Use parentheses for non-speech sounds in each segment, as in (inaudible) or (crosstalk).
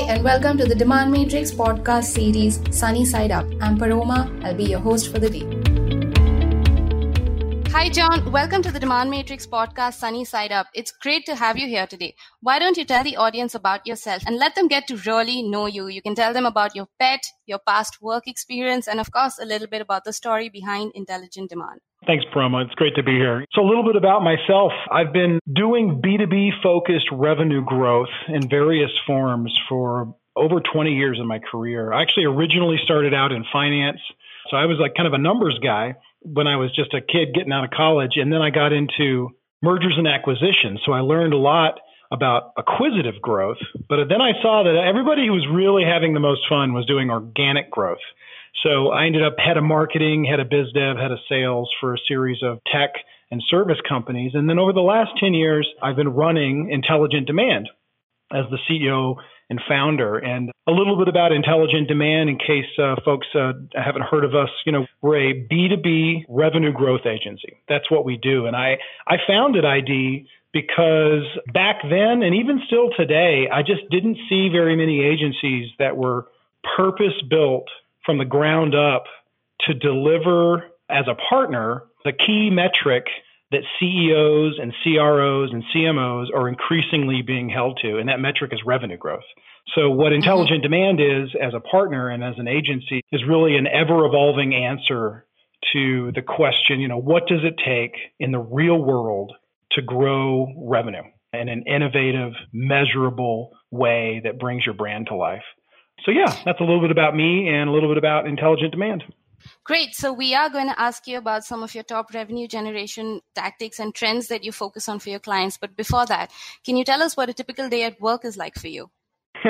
Hi, and welcome to the Demand Matrix podcast series Sunny Side Up. I'm Paroma. I'll be your host for the day. Hi, John. Welcome to the Demand Matrix podcast Sunny Side Up. It's great to have you here today. Why don't you tell the audience about yourself and let them get to really know you? You can tell them about your pet, your past work experience, and of course, a little bit about the story behind Intelligent Demand. Thanks, Paroma. It's great to be here. So, a little bit about myself. I've been doing B2B focused revenue growth in various forms for over 20 years in my career. I actually originally started out in finance. So, I was like kind of a numbers guy when I was just a kid getting out of college. And then I got into mergers and acquisitions. So, I learned a lot about acquisitive growth. But then I saw that everybody who was really having the most fun was doing organic growth. So I ended up head of marketing, head of biz dev, head of sales for a series of tech and service companies. And then over the last 10 years, I've been running Intelligent Demand as the CEO and founder. And a little bit about Intelligent Demand in case uh, folks uh, haven't heard of us. You know, we're a B2B revenue growth agency. That's what we do. And I, I founded ID because back then and even still today, I just didn't see very many agencies that were purpose built from the ground up to deliver as a partner the key metric that CEOs and CROs and CMOs are increasingly being held to, and that metric is revenue growth. So, what Intelligent Demand is as a partner and as an agency is really an ever evolving answer to the question, you know, what does it take in the real world to grow revenue in an innovative, measurable way that brings your brand to life? So, yeah, that's a little bit about me and a little bit about intelligent demand. Great. So, we are going to ask you about some of your top revenue generation tactics and trends that you focus on for your clients. But before that, can you tell us what a typical day at work is like for you? (laughs)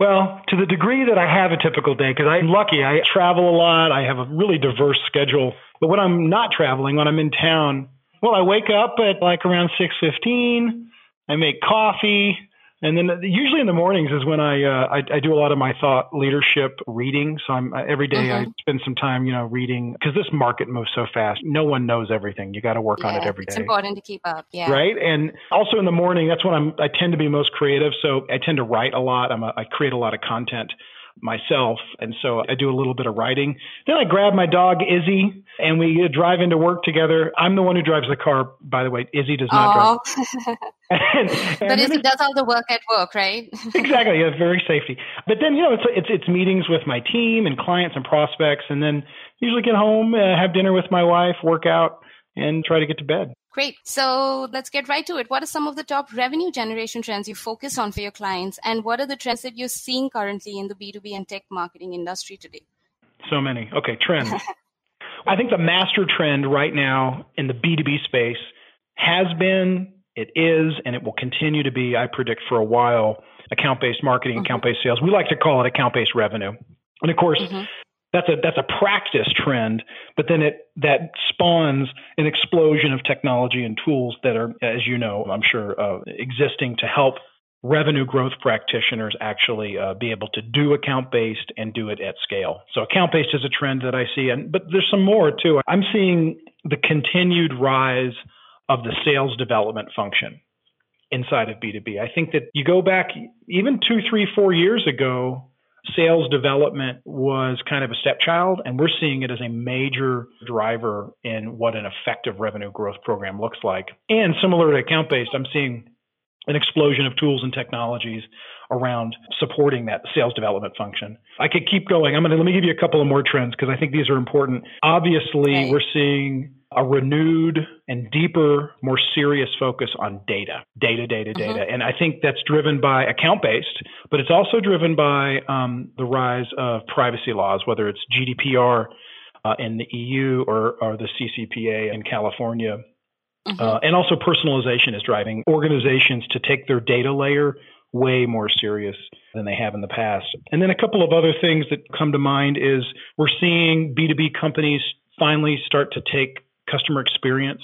well, to the degree that I have a typical day, because I'm lucky, I travel a lot, I have a really diverse schedule. But when I'm not traveling, when I'm in town, well, I wake up at like around 6:15. I make coffee. And then usually in the mornings is when I, uh, I, I do a lot of my thought leadership reading. So I'm every day mm-hmm. I spend some time, you know, reading because this market moves so fast. No one knows everything. You got to work yeah, on it every day. It's important to keep up. Yeah. Right. And also in the morning, that's when I'm. I tend to be most creative. So I tend to write a lot. I'm a, I create a lot of content myself. And so I do a little bit of writing. Then I grab my dog, Izzy, and we drive into work together. I'm the one who drives the car, by the way. Izzy does not Aww. drive. (laughs) (laughs) and, and but Izzy does all the work at work, right? (laughs) exactly. Yeah, very safety. But then, you know, it's, it's, it's meetings with my team and clients and prospects. And then usually get home, uh, have dinner with my wife, work out, and try to get to bed. Great. So let's get right to it. What are some of the top revenue generation trends you focus on for your clients? And what are the trends that you're seeing currently in the B2B and tech marketing industry today? So many. Okay, trends. (laughs) I think the master trend right now in the B2B space has been, it is, and it will continue to be, I predict for a while, account based marketing, mm-hmm. account based sales. We like to call it account based revenue. And of course, mm-hmm that's a that's a practice trend, but then it that spawns an explosion of technology and tools that are, as you know, I'm sure, uh, existing to help revenue growth practitioners actually uh, be able to do account based and do it at scale. So account based is a trend that I see, and but there's some more too. I'm seeing the continued rise of the sales development function inside of B2B. I think that you go back even two, three, four years ago sales development was kind of a stepchild, and we're seeing it as a major driver in what an effective revenue growth program looks like. And similar to account based, I'm seeing an explosion of tools and technologies around supporting that sales development function. I could keep going. I'm going to let me give you a couple of more trends because I think these are important. Obviously, okay. we're seeing a renewed and deeper, more serious focus on data, data, data, data. Mm-hmm. And I think that's driven by account based, but it's also driven by um, the rise of privacy laws, whether it's GDPR uh, in the EU or, or the CCPA in California. Mm-hmm. Uh, and also personalization is driving organizations to take their data layer way more serious than they have in the past. And then a couple of other things that come to mind is we're seeing B2B companies finally start to take customer experience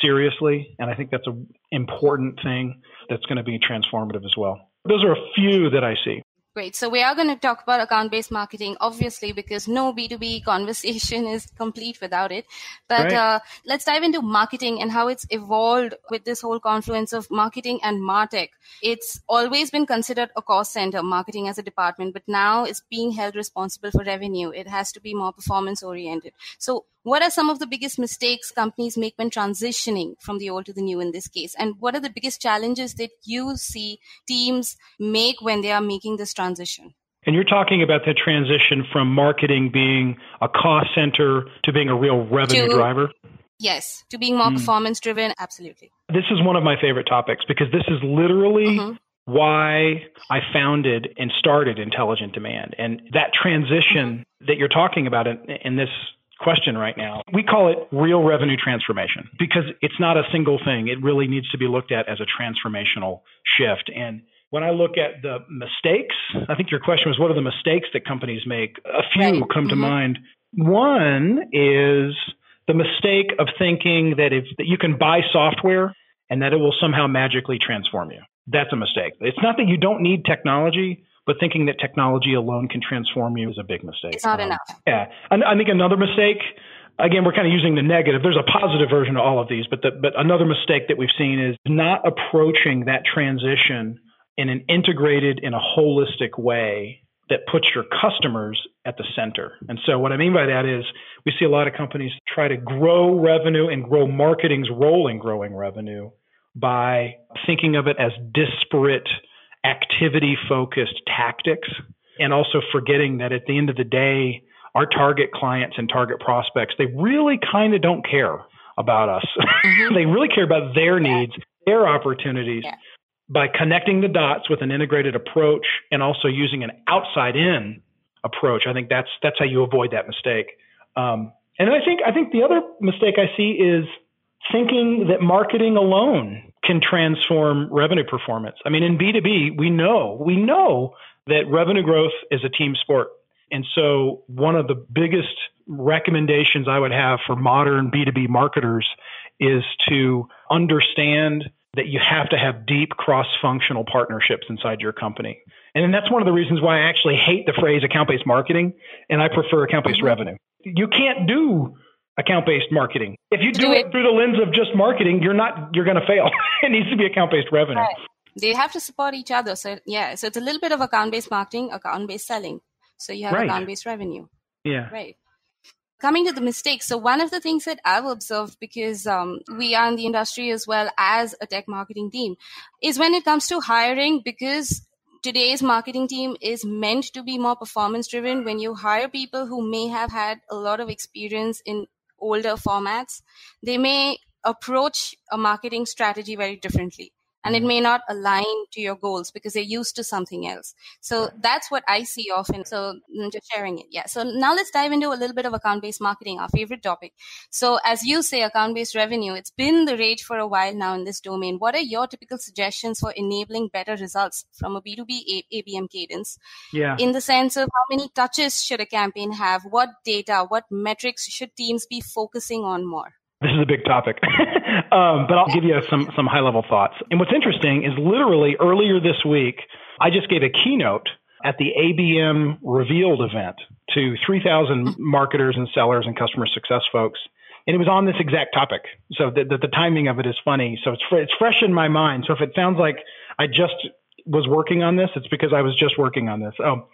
seriously. And I think that's an important thing that's going to be transformative as well. Those are a few that I see. Great. So we are going to talk about account based marketing, obviously, because no B2B (laughs) conversation is complete without it. But right. uh, let's dive into marketing and how it's evolved with this whole confluence of marketing and MarTech. It's always been considered a cost center, marketing as a department, but now it's being held responsible for revenue. It has to be more performance oriented. So what are some of the biggest mistakes companies make when transitioning from the old to the new in this case? And what are the biggest challenges that you see teams make when they are making this transition? And you're talking about the transition from marketing being a cost center to being a real revenue to, driver? Yes, to being more mm. performance driven, absolutely. This is one of my favorite topics because this is literally mm-hmm why I founded and started Intelligent Demand. And that transition mm-hmm. that you're talking about in, in, this question right now. We call it real revenue transformation because it's not a single thing. It really needs to be looked at as a transformational shift. And when I look at the mistakes, I think your question was what are the mistakes that companies make? A few right. come mm-hmm. to mind. One is the mistake of thinking that if that you can buy software and that it will somehow magically transform you. That's a mistake. It's not that you don't need technology, but thinking that technology alone can transform you is a big mistake. It's not um, enough. Yeah. And I think another mistake, again, we're kind of using the negative. There's a positive version of all of these, but the, but another mistake that we've seen is not approaching that transition in an integrated, in a holistic way that puts your customers at the center. And so what I mean by that is we see a lot of companies try to grow revenue and grow marketing's role in growing revenue by thinking of it as disparate activity focused tactics and also forgetting that at the end of the day, our target clients and target prospects, they really kind of don't care about us. Mm-hmm. (laughs) they really care about their needs, their opportunities. Yeah. By connecting the dots with an integrated approach and also using an outside in approach, I think that's that's how you avoid that mistake. Um, and I think I think the other mistake I see is thinking that marketing alone can transform revenue performance. I mean, in B2B, we know, we know that revenue growth is a team sport. And so one of the biggest recommendations I would have for modern B2B marketers is to understand that you have to have deep cross-functional partnerships inside your company. And that's one of the reasons why I actually hate the phrase account-based marketing and I prefer account-based mm-hmm. revenue. You can't do account based marketing. If you do, do it, it, through the lens of just marketing, you're not you're going to fail. (laughs) it needs to be account based revenue. Right. They have to support each other. So yeah, so it's a little bit of account based marketing, account based selling. So you have right. account based revenue. Yeah. Right. Coming to the mistakes. So one of the things that I've observed because um, we are in the industry as well as a tech marketing team is when it comes to hiring because today's marketing team is meant to be more performance driven when you hire people who may have had a lot of experience in older formats, they may approach a marketing strategy very differently and it mm-hmm. may not align to your goals because they're used to something else. So that's what I see often. So I'm just sharing it. Yeah. So now let's dive into a little bit of account based marketing, our favorite topic. So as you say, account based revenue, it's been the rage for a while now in this domain. What are your typical suggestions for enabling better results from a B2B ABM cadence? Yeah. In the sense of how many touches should a campaign have? What data, what metrics should teams be focusing on more? This is a big topic, (laughs) um, but I'll give you some some high level thoughts. And what's interesting is literally earlier this week, I just gave a keynote at the ABM Revealed event to 3,000 marketers and sellers and customer success folks, and it was on this exact topic. So the, the, the timing of it is funny. So it's fr- it's fresh in my mind. So if it sounds like I just was working on this, it's because I was just working on this. Oh,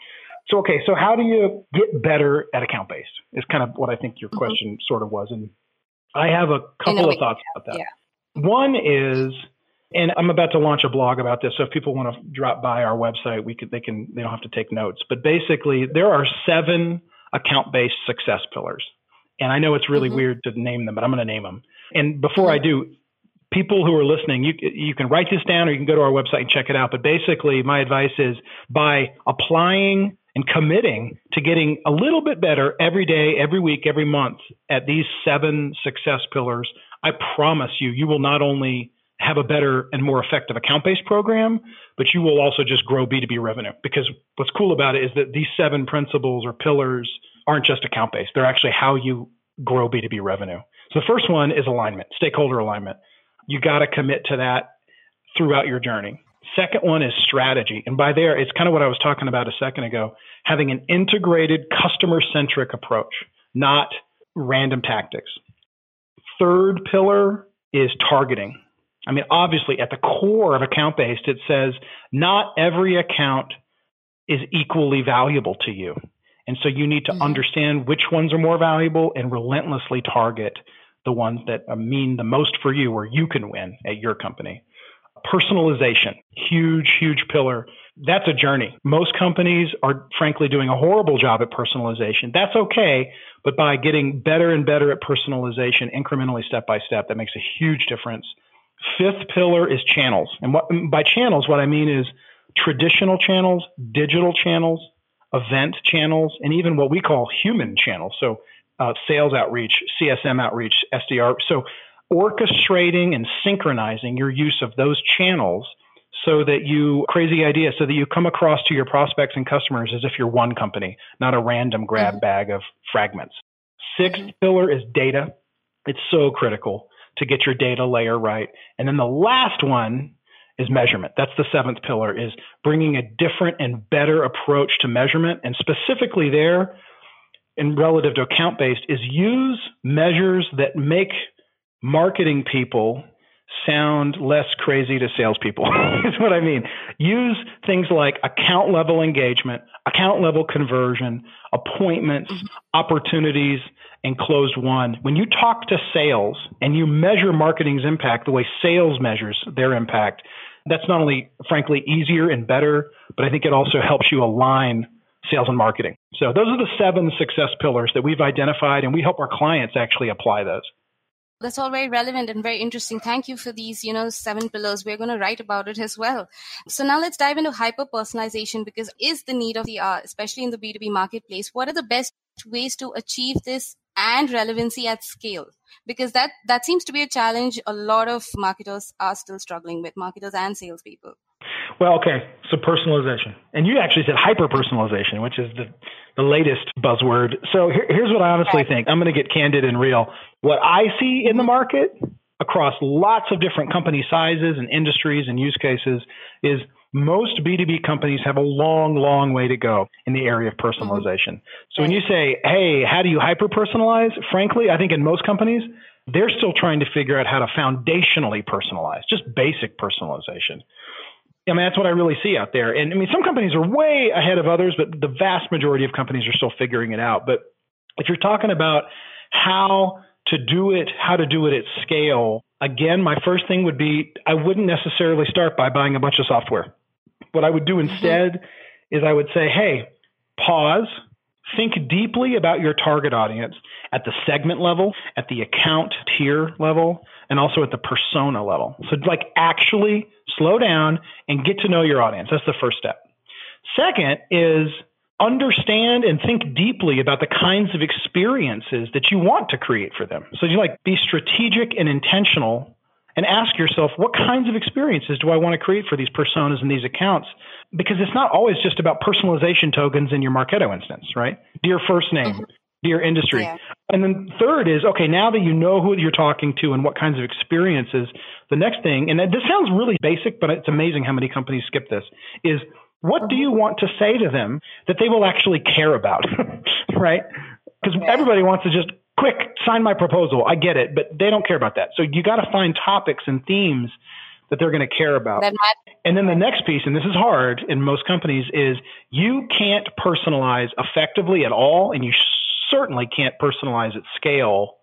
so okay. So how do you get better at account based? Is kind of what I think your mm-hmm. question sort of was, and I have a couple of thoughts about that. Yeah. One is, and I'm about to launch a blog about this, so if people want to drop by our website, we could they can they don't have to take notes. But basically, there are seven account-based success pillars, and I know it's really mm-hmm. weird to name them, but I'm going to name them. And before mm-hmm. I do, people who are listening, you you can write this down or you can go to our website and check it out. But basically, my advice is by applying and committing to getting a little bit better every day, every week, every month at these seven success pillars, I promise you, you will not only have a better and more effective account based program, but you will also just grow B2B revenue. Because what's cool about it is that these seven principles or pillars aren't just account based, they're actually how you grow B2B revenue. So the first one is alignment, stakeholder alignment. You got to commit to that throughout your journey. Second one is strategy. And by there, it's kind of what I was talking about a second ago, having an integrated customer centric approach, not random tactics. Third pillar is targeting. I mean, obviously, at the core of account based, it says not every account is equally valuable to you. And so you need to mm-hmm. understand which ones are more valuable and relentlessly target the ones that mean the most for you or you can win at your company. Personalization, huge, huge pillar. That's a journey. Most companies are frankly doing a horrible job at personalization. That's okay, but by getting better and better at personalization incrementally step by step, that makes a huge difference. Fifth pillar is channels. And what, by channels, what I mean is traditional channels, digital channels, event channels, and even what we call human channels. So uh, sales outreach, CSM outreach, SDR. So orchestrating and synchronizing your use of those channels so that you crazy idea so that you come across to your prospects and customers as if you're one company not a random grab mm-hmm. bag of fragments. 6th mm-hmm. pillar is data. It's so critical to get your data layer right. And then the last one is measurement. That's the seventh pillar is bringing a different and better approach to measurement. And specifically there in relative to account based is use measures that make marketing people sound less crazy to salespeople, (laughs) is what I mean. Use things like account level engagement, account level conversion, appointments, mm-hmm. opportunities, and closed won. When you talk to sales and you measure marketing's impact the way sales measures their impact, that's not only frankly easier and better, but I think it also helps you align sales and marketing. So those are the seven success pillars that we've identified, and we help our clients actually apply those. That's all very relevant and very interesting. Thank you for these, you know, seven pillars. We're going to write about it as well. So now let's dive into hyper personalization because is the need of the hour, especially in the B2B marketplace. What are the best ways to achieve this and relevancy at scale? Because that, that seems to be a challenge a lot of marketers are still struggling with, marketers and salespeople. Well, okay. So personalization, and you actually said hyper personalization, which is the the latest buzzword. So here, here's what I honestly think. I'm going to get candid and real. What I see in the market across lots of different company sizes and industries and use cases is most B2B companies have a long, long way to go in the area of personalization. Mm-hmm. So when you say, hey, how do you hyper personalize? Frankly, I think in most companies, they're still trying to figure out how to foundationally personalize, just basic personalization. I mean, that's what I really see out there. And I mean, some companies are way ahead of others, but the vast majority of companies are still figuring it out. But if you're talking about how to do it, how to do it at scale, again, my first thing would be I wouldn't necessarily start by buying a bunch of software. What I would do mm-hmm. instead mm-hmm. is I would say, hey, pause, think deeply about your target audience at the segment level, at the account tier level, and also at the persona level. So, like, actually slow down and get to know your audience. That's the first step. Second is understand and think deeply about the kinds of experiences that you want to create for them. So you like be strategic and intentional and ask yourself, what kinds of experiences do I want to create for these personas and these accounts? Because it's not always just about personalization tokens in your Marketo instance, right? Dear first name, mm-hmm. dear industry. Yeah. And then third is, okay, now that you know who you're talking to and what kinds of experiences, the next thing, and this sounds really basic, but it's amazing how many companies skip this, is what do you want to say to them that they will actually care about? (laughs) right? Because everybody wants to just quick sign my proposal. I get it, but they don't care about that. So you got to find topics and themes that they're going to care about. and then the next piece, and this is hard in most companies, is you can't personalize effectively at all, and you certainly can't personalize at scale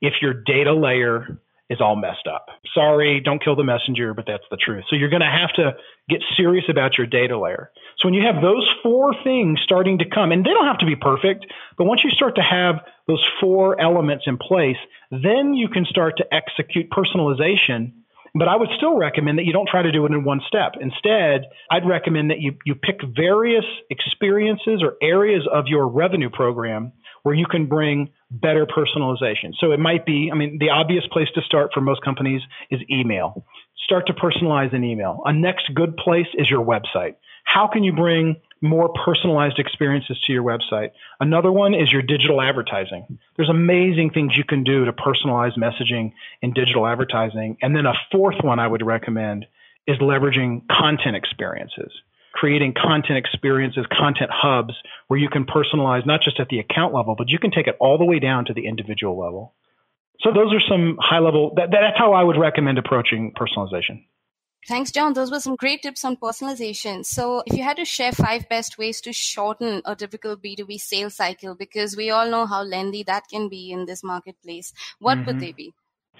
if your data layer is all messed up. Sorry, don't kill the messenger, but that's the truth. So you're going to have to get serious about your data layer. So when you have those four things starting to come, and they don't have to be perfect, but once you start to have those four elements in place, then you can start to execute personalization. But I would still recommend that you don't try to do it in one step. Instead, I'd recommend that you, you pick various experiences or areas of your revenue program where you can bring better personalization. So it might be, I mean, the obvious place to start for most companies is email. Start to personalize an email. A next good place is your website. How can you bring more personalized experiences to your website? Another one is your digital advertising. There's amazing things you can do to personalize messaging in digital advertising. And then a fourth one I would recommend is leveraging content experiences, creating content experiences, content hubs where you can personalize not just at the account level, but you can take it all the way down to the individual level. So those are some high level, that, that's how I would recommend approaching personalization. Thanks, John. Those were some great tips on personalization. So, if you had to share five best ways to shorten a typical B2B sales cycle, because we all know how lengthy that can be in this marketplace, what mm-hmm. would they be?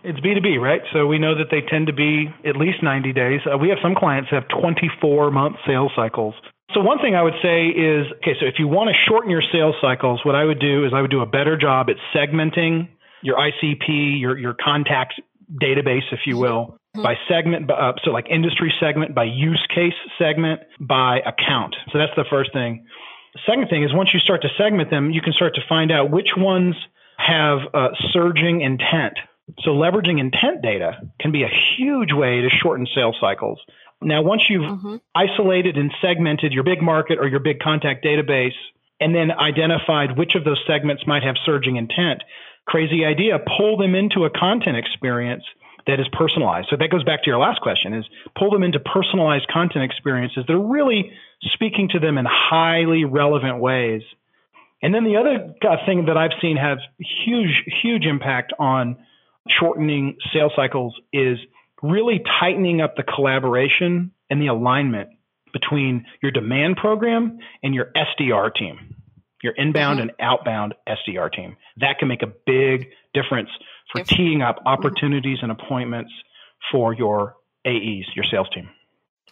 It's B2B, right? So we know that they tend to be at least 90 days. Uh, we have some clients that have 24 month sales cycles. So one thing I would say is, okay, so if you want to shorten your sales cycles, what I would do is I would do a better job at segmenting your ICP, your, your contact database, if you will, mm-hmm. by segment, uh, so like industry segment, by use case segment, by account. So that's the first thing. The second thing is once you start to segment them, you can start to find out which ones have uh, surging intent. So leveraging intent data can be a huge way to shorten sales cycles. Now, once you've mm-hmm. isolated and segmented your big market or your big contact database, and then identified which of those segments might have surging intent, crazy idea, pull them into a content experience that is personalized. So that goes back to your last question is pull them into personalized content experiences that are really speaking to them in highly relevant ways. And then the other thing that I've seen have huge, huge impact on shortening sales cycles is really tightening up the collaboration and the alignment between your demand program and your SDR team, your inbound mm-hmm. and outbound SDR team. That can make a big difference for teeing up opportunities and appointments for your AEs, your sales team.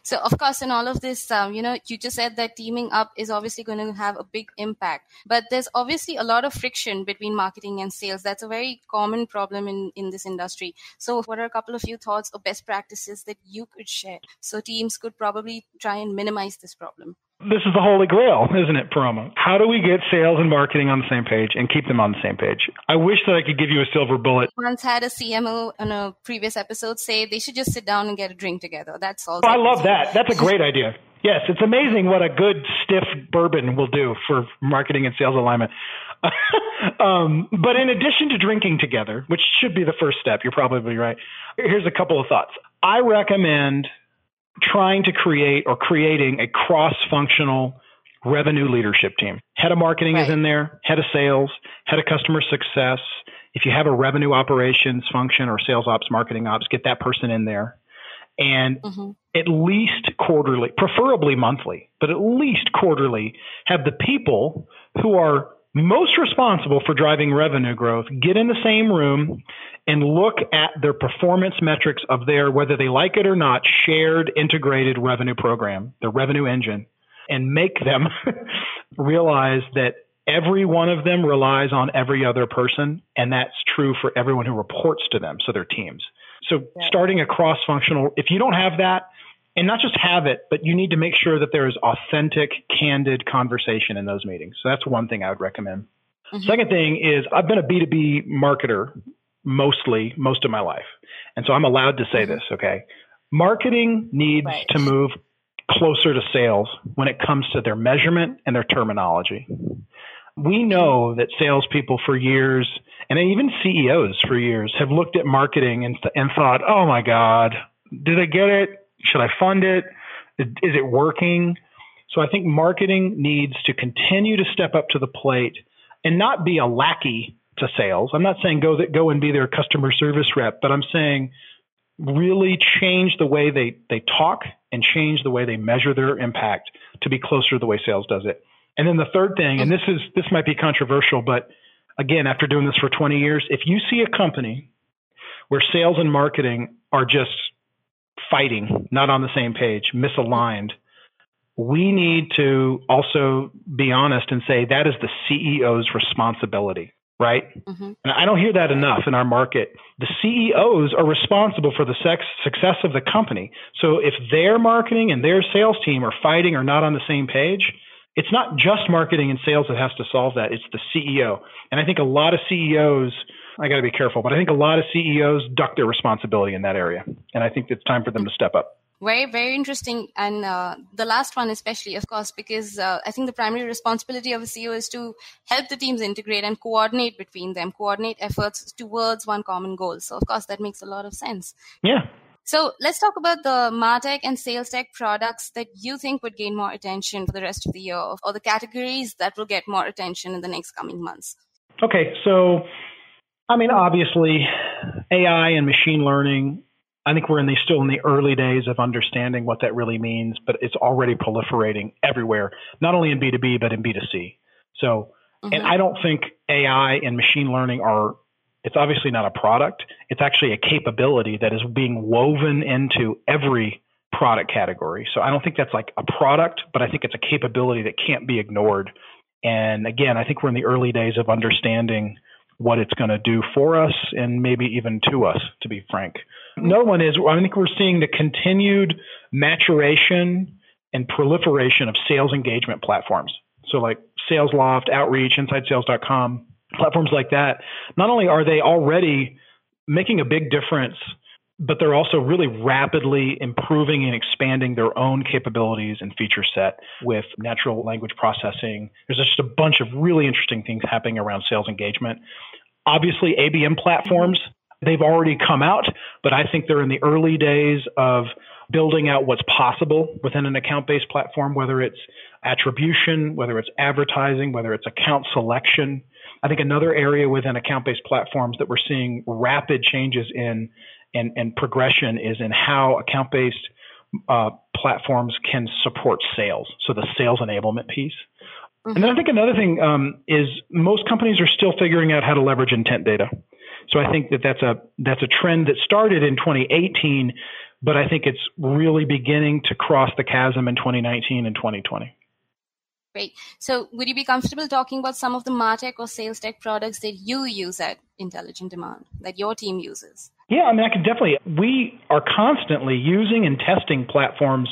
So, of course, in all of this, um, you know, you just said that teaming up is obviously going to have a big impact. But there's obviously a lot of friction between marketing and sales. That's a very common problem in, in this industry. So, what are a couple of few thoughts or best practices that you could share so teams could probably try and minimize this problem? This is the holy grail, isn't it, Paroma? How do we get sales and marketing on the same page and keep them on the same page? I wish that I could give you a silver bullet. Once had a CMO on a previous episode say they should just sit down and get a drink together. That's all. Oh, I love that. That's a great idea. Yes, it's amazing what a good stiff bourbon will do for marketing and sales alignment. (laughs) um, but in addition to drinking together, which should be the first step, you're probably right. Here's a couple of thoughts. I recommend trying to create or creating a cross functional revenue leadership team. Head of marketing right. is in there, head of sales, head of customer success. If you have a revenue operations function or sales ops, marketing ops, get that person in there. And mm-hmm. at least quarterly, preferably monthly, but at least quarterly, have the people who are most responsible for driving revenue growth get in the same room and look at their performance metrics of their, whether they like it or not, shared integrated revenue program, the revenue engine, and make them (laughs) realize that every one of them relies on every other person. And that's true for everyone who reports to them, so their teams. So starting a cross functional, if you don't have that, and not just have it, but you need to make sure that there is authentic, candid conversation in those meetings. So that's one thing I would recommend. Mm-hmm. Second thing is I've been a B2B marketer mostly most of my life. And so I'm allowed to say mm-hmm. this, okay? Marketing needs right. to move closer to sales when it comes to their measurement and their terminology. We know that salespeople for years, and even CEOs for years, have looked at marketing and, and thought, oh my God, did I get it? Should I fund it? Is, it working? So I think marketing needs to continue to step up to the plate and not be a lackey to sales. I'm not saying go go and be their customer service rep, but I'm saying really change the way they they talk and change the way they measure their impact to be closer to the way sales does it. And then the third thing, and this is this might be controversial, but again, after doing this for 20 years, if you see a company where sales and marketing are just fighting, not on the same page, misaligned, we need to also be honest and say that is the CEO's responsibility right? Mm-hmm. And I don't hear that enough in our market. The CEOs are responsible for the sex, success of the company. So if their marketing and their sales team are fighting or not on the same page, it's not just marketing and sales that has to solve that. It's the CEO. And I think a lot of CEOs, I got to be careful, but I think a lot of CEOs duck their responsibility in that area. And I think it's time for them to step up very very interesting and uh, the last one especially of course because uh, i think the primary responsibility of a ceo is to help the teams integrate and coordinate between them coordinate efforts towards one common goal so of course that makes a lot of sense yeah So let's talk about the Martech and Sales Tech products that you think would gain more attention for the rest of the year, or the categories that will get more attention in the next coming months. Okay, so I mean, obviously, AI and machine learning. I think we're in the still in the early days of understanding what that really means, but it's already proliferating everywhere, not only in B2B but in B2C. So, mm-hmm. and I don't think AI and machine learning are it's obviously not a product. It's actually a capability that is being woven into every product category. So I don't think that's like a product, but I think it's a capability that can't be ignored. And again, I think we're in the early days of understanding what it's going to do for us and maybe even to us, to be frank. Mm-hmm. Another one is I think we're seeing the continued maturation and proliferation of sales engagement platforms. So like SalesLoft, Outreach, InsideSales.com, platforms like that, not only are they already making a big difference, but they're also really rapidly improving and expanding their own capabilities and feature set with natural language processing. There's just a bunch of really interesting things happening around sales engagement. Obviously, ABM platforms, they've already come out, but I think they're in the early days of building out what's possible within an account based platform, whether it's attribution, whether it's advertising, whether it's account selection. I think another area within account based platforms that we're seeing rapid changes in and, and progression is in how account based uh, platforms can support sales. So the sales enablement piece. Mm-hmm. And then I think another thing um, is most companies are still figuring out how to leverage intent data. So I think that that's a that's a trend that started in 2018, but I think it's really beginning to cross the chasm in 2019 and 2020. Great. So, would you be comfortable talking about some of the Martech or Sales Tech products that you use at Intelligent Demand, that your team uses? Yeah, I mean, I can definitely. We are constantly using and testing platforms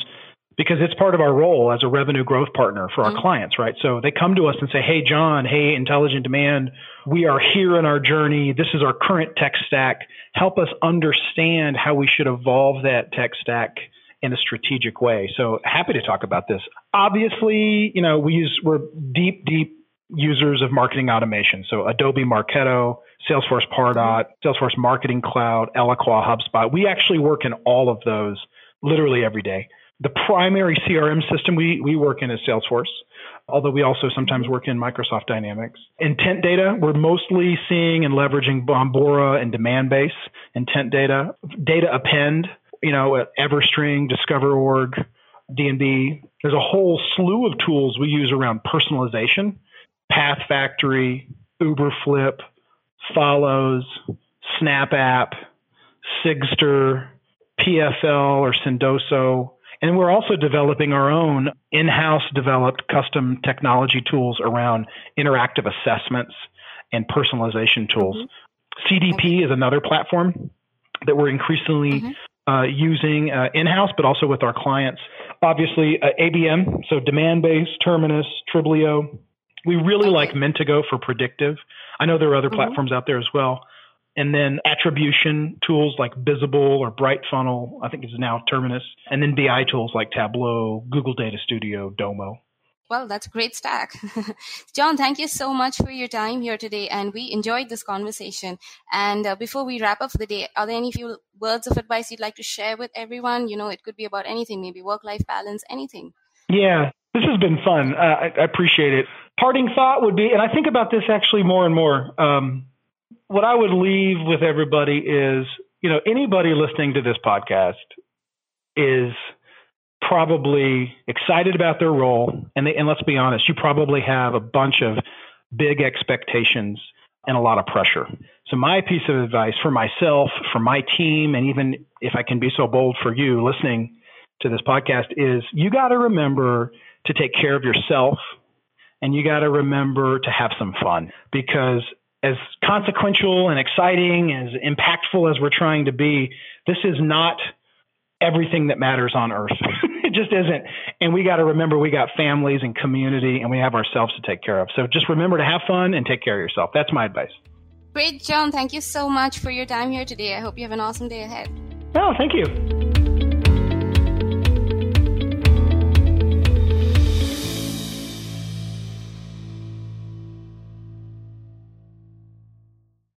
because it's part of our role as a revenue growth partner for our mm-hmm. clients, right? So they come to us and say, Hey, John, hey, Intelligent Demand, we are here in our journey. This is our current tech stack. Help us understand how we should evolve that tech stack in a strategic way. So happy to talk about this. Obviously, you know, we use, we're deep, deep users of marketing automation. So Adobe Marketo, Salesforce Pardot, Salesforce Marketing Cloud, Eloqua, HubSpot. We actually work in all of those literally every day. The primary CRM system we, we work in is Salesforce, although we also sometimes work in Microsoft Dynamics. Intent data, we're mostly seeing and leveraging Bombora and Demandbase intent data. Data append, you know, at Everstring, DiscoverOrg, D&B. There's a whole slew of tools we use around personalization, Path Factory, Uberflip, Folloze, SnapApp, Sigstr, PFL or Sendoso. And we're also developing our own in-house developed custom technology tools around interactive assessments and personalization tools. Mm-hmm. CDP is another platform that we're increasingly mm-hmm uh, using uh, in-house, but also with our clients. Obviously, uh, ABM, so Demandbase, Terminus, Triblio. We really like Mintigo for predictive. I know there are other mm-hmm. platforms out there as well. And then attribution tools like Bizible or BrightFunnel, I think is now Terminus. And then BI tools like Tableau, Google Data Studio, Domo. Well, that's a great stack. (laughs) John, thank you so much for your time here today. And we enjoyed this conversation. And uh, before we wrap up for the day, are there any few words of advice you'd like to share with everyone? You know, it could be about anything, maybe work life balance, anything. Yeah, this has been fun. Uh, I, I, appreciate it. Parting thought would be, and I think about this actually more and more. Um, what I would leave with everybody is, you know, anybody listening to this podcast is probably excited about their role, and they, and let's be honest, you probably have a bunch of big expectations and a lot of pressure. So my piece of advice for myself, for my team, and even if I can be so bold for you listening to this podcast is you got to remember to take care of yourself and you got to remember to have some fun because as consequential and exciting, as impactful as we're trying to be, this is not everything that matters on earth. (laughs) it just isn't. And we got to remember we got families and community and we have ourselves to take care of. So just remember to have fun and take care of yourself. That's my advice. Great, John. Thank you so much for your time here today. I hope you have an awesome day ahead. Oh, thank you.